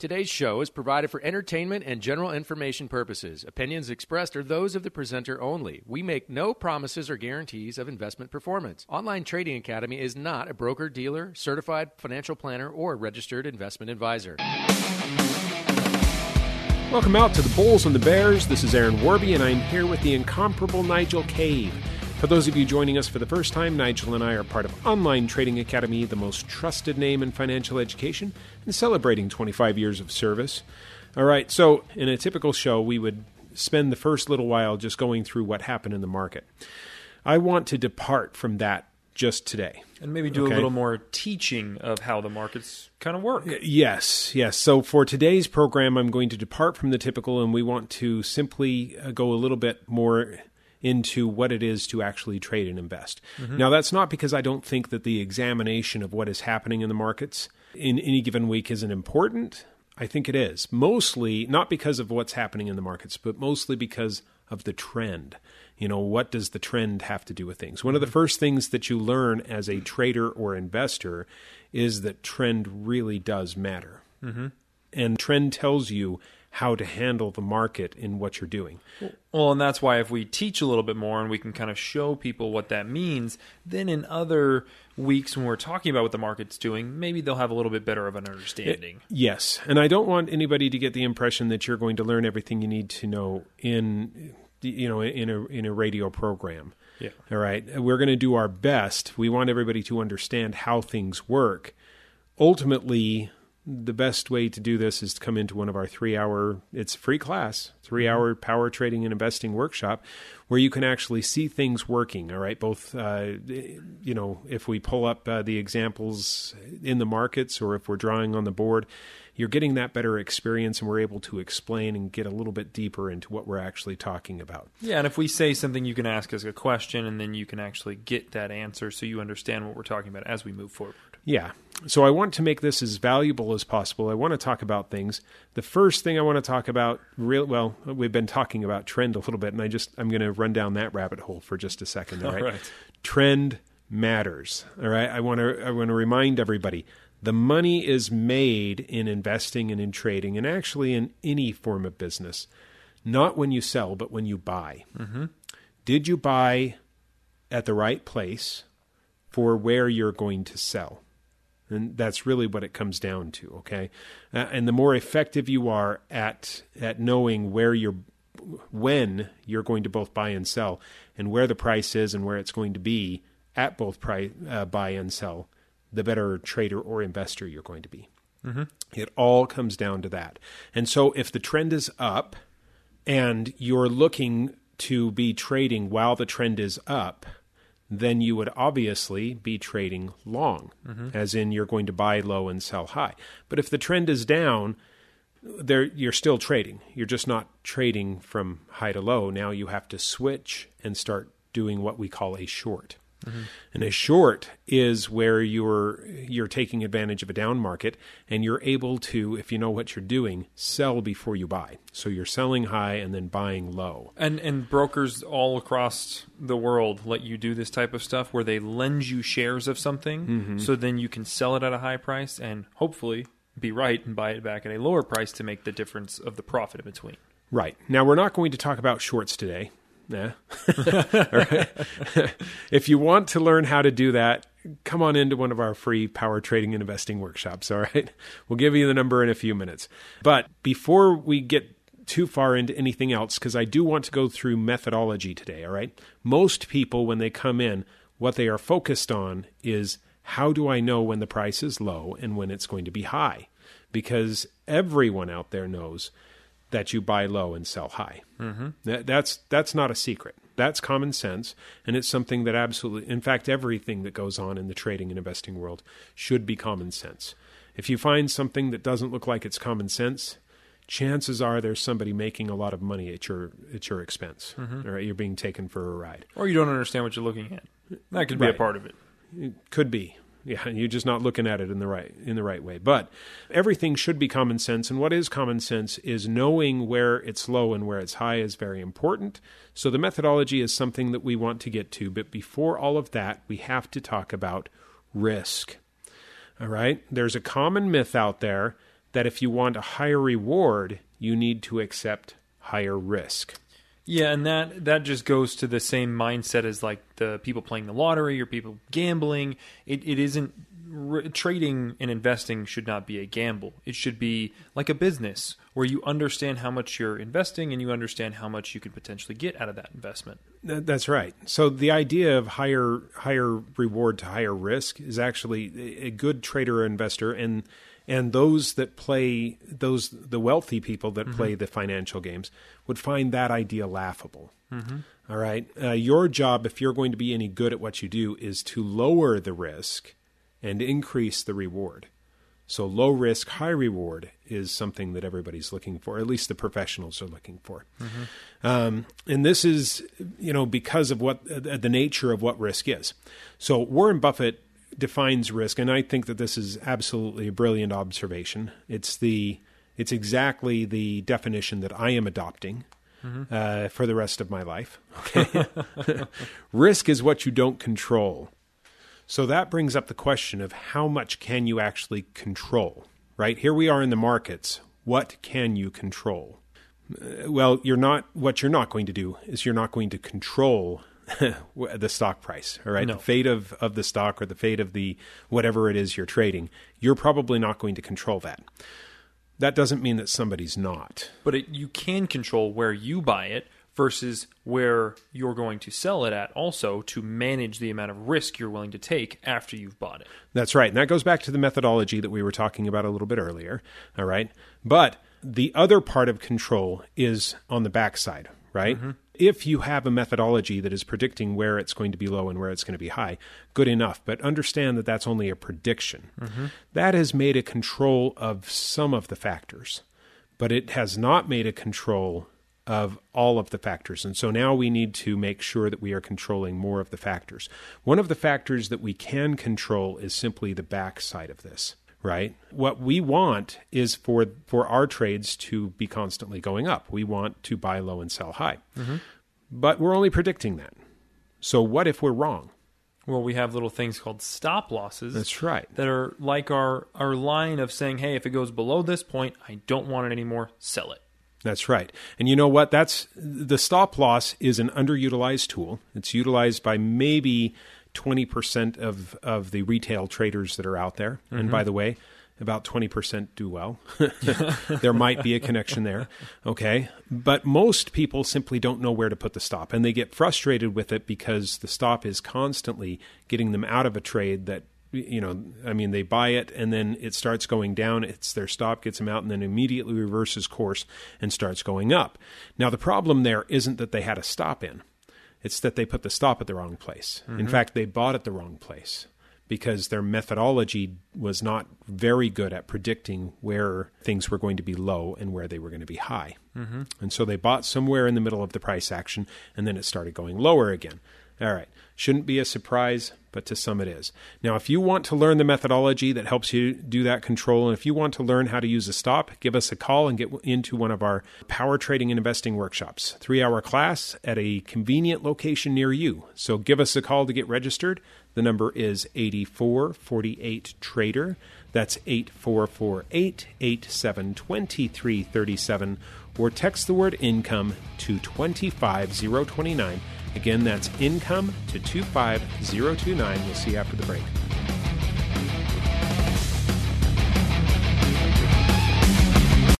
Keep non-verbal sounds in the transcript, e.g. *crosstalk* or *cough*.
Today's show is provided for entertainment and general information purposes. Opinions expressed are those of the presenter only. We make no promises or guarantees of investment performance. Online Trading Academy is not a broker, dealer, certified financial planner, or registered investment advisor. Welcome out to the Bulls and the Bears. This is Aaron Warby, and I'm here with the incomparable Nigel Cave. For those of you joining us for the first time, Nigel and I are part of Online Trading Academy, the most trusted name in financial education, and celebrating 25 years of service. All right, so in a typical show, we would spend the first little while just going through what happened in the market. I want to depart from that just today. And maybe do Okay. a little more teaching of how the markets kind of work. Yes, yes. So for today's program, I'm going to depart from the typical, and we want to simply uh, go a little bit more into what it is to actually trade and invest. Now, that's not because I don't think that the examination of what is happening in the markets in any given week isn't important. I think it is. Mostly not because of what's happening in the markets, but mostly because of the trend. You know, what does the trend have to do with things? One of the first things that you learn as a trader or investor is that trend really does matter. Mm-hmm. And trend tells you how to handle the market in what you're doing. Well, and that's why if we teach a little bit more and we can kind of show people what that means, then in other weeks when we're talking about what the market's doing, maybe they'll have a little bit better of an understanding. Eh, yes, and I don't want anybody to get the impression that you're going to learn everything you need to know in you know in a in a radio program. Yeah. All right. We're going to do our best. We want everybody to understand how things work. Ultimately, the best way to do this is to come into one of our 3-hour it's a free class, 3-hour power trading and investing workshop where you can actually see things working, all right? Both uh, you know, if we pull up uh, the examples in the markets or if we're drawing on the board, you're getting that better experience and we're able to explain and get a little bit deeper into what we're actually talking about. Yeah, and if we say something, you can ask us a question and then you can actually get that answer so you understand what we're talking about as we move forward. Yeah. So I want to make this as valuable as possible. I want to talk about things. The first thing I want to talk about, real well, we've been talking about trend a little bit, and I just I'm going to run down that rabbit hole for just a second. All right. Trend matters. All right. I want to I want to remind everybody the money is made in investing and in trading, and actually in any form of business, not when you sell, but when you buy. Mm-hmm. Did you buy at the right place for where you're going to sell? And that's really what it comes down to okay? Uh, and the more effective you are at at knowing where you're when you're going to both buy and sell and where the price is and where it's going to be at both price, uh, buy and sell the better trader or investor you're going to be. Mm-hmm. it all comes down to that. And so if the trend is up and you're looking to be trading while the trend is up then you would obviously be trading long, mm-hmm. as in you're going to buy low and sell high. But if the trend is down, there you're still trading. You're just not trading from high to low. Now you have to switch and start doing what we call a short. Mm-hmm. And a short is where you're you're taking advantage of a down market and you're able to, if you know what you're doing, sell before you buy. So you're selling high and then buying low. And and brokers all across the world let you do this type of stuff where they lend you shares of something mm-hmm. so then you can sell it at a high price and hopefully be right and buy it back at a lower price to make the difference of the profit in between. Right. Now, we're not going to talk about shorts today. Nah. *laughs* If you want to learn how to do that, come on into one of our free power trading and investing workshops. All right. We'll give you the number in a few minutes. But before we get too far into anything else, because I do want to go through methodology today. All right. Most people, when they come in, what they are focused on is how do I know when the price is low and when it's going to be high? Because everyone out there knows that you buy low and sell high. Mm-hmm. That, that's that's not a secret. That's common sense, and it's something that absolutely, in fact, everything that goes on in the trading and investing world should be common sense. If you find something that doesn't look like it's common sense, chances are there's somebody making a lot of money at your at your expense. or you're being taken for a ride. Or you don't understand what you're looking at. That could be Right. a part of it. It could be. Yeah, you're just not looking at it in the right in the right way. But everything should be common sense, and what is common sense is knowing where it's low and where it's high is very important. So the methodology is something that we want to get to, but before all of that, we have to talk about risk. All right? There's a common myth out there that if you want a higher reward, you need to accept higher risk. Yeah, and that that just goes to the same mindset as like the people playing the lottery or people gambling. It it isn't trading and investing should not be a gamble. It should be like a business where you understand how much you're investing and you understand how much you could potentially get out of that investment. That's right. So the idea of higher higher reward to higher risk is actually a good trader or investor and and those that play those the wealthy people that play the financial games would find that idea laughable. All right. Uh, your job, if you're going to be any good at what you do, is to lower the risk and increase the reward. So low risk, high reward is something that everybody's looking for. At least the professionals are looking for. Um, and this is, you know, because of what uh, the nature of what risk is. So Warren Buffett defines risk, and I think that this is absolutely a brilliant observation. It's the, it's exactly the definition that I am adopting. Uh, for the rest of my life. Okay. *laughs* risk is what you don't control. So that brings up the question of how much can you actually control, right? Here we are in the markets. What can you control? Uh, well, you're not what you're not going to do is you're not going to control *laughs* the stock price, all right? No. The fate of of the stock or the fate of the whatever it is you're trading. You're probably not going to control that. That doesn't mean that somebody's not. But it, you can control where you buy it versus where you're going to sell it at also to manage the amount of risk you're willing to take after you've bought it. That's right. And that goes back to the methodology that we were talking about a little bit earlier. All right. But the other part of control is on the backside, right? Mm-hmm. If you have a methodology that is predicting where it's going to be low and where it's going to be high, good enough. But understand that that's only a prediction. Mm-hmm. That has made a control of some of the factors, but it has not made a control of all of the factors. And so now we need to make sure that we are controlling more of the factors. One of the factors that we can control is simply the backside of this, right? What we want is for for our trades to be constantly going up. We want to buy low and sell high. Mm-hmm. But we're only predicting that. So what if we're wrong? Well, we have little things called stop losses. That's right. that are like our our line of saying, "Hey, if it goes below this point, I don't want it anymore. Sell it." That's right. And you know what? That's the stop loss is an underutilized tool. It's utilized by maybe 20% of, of the retail traders that are out there. And mm-hmm. by the way, about 20% do well. *laughs* there might be a connection there. Okay. But most people simply don't know where to put the stop and they get frustrated with it because the stop is constantly getting them out of a trade that you know, I mean, they buy it and then it starts going down. It's their stop gets them out and then immediately reverses course and starts going up. Now, the problem there isn't that they had a stop in, it's that they put the stop at the wrong place. In fact, they bought at the wrong place because their methodology was not very good at predicting where things were going to be low and where they were going to be high. Mm-hmm. And so they bought somewhere in the middle of the price action and then it started going lower again. All right. Shouldn't be a surprise, but to some it is. Now, if you want to learn the methodology that helps you do that control, and if you want to learn how to use a stop, give us a call and get into one of our power trading and investing workshops. Three hour class at a convenient location near you. So give us a call to get registered. The number is 8448 Trader. That's 8448 872337. Or text the word income to 25029. Again, that's income to 25029. We'll see you after the break.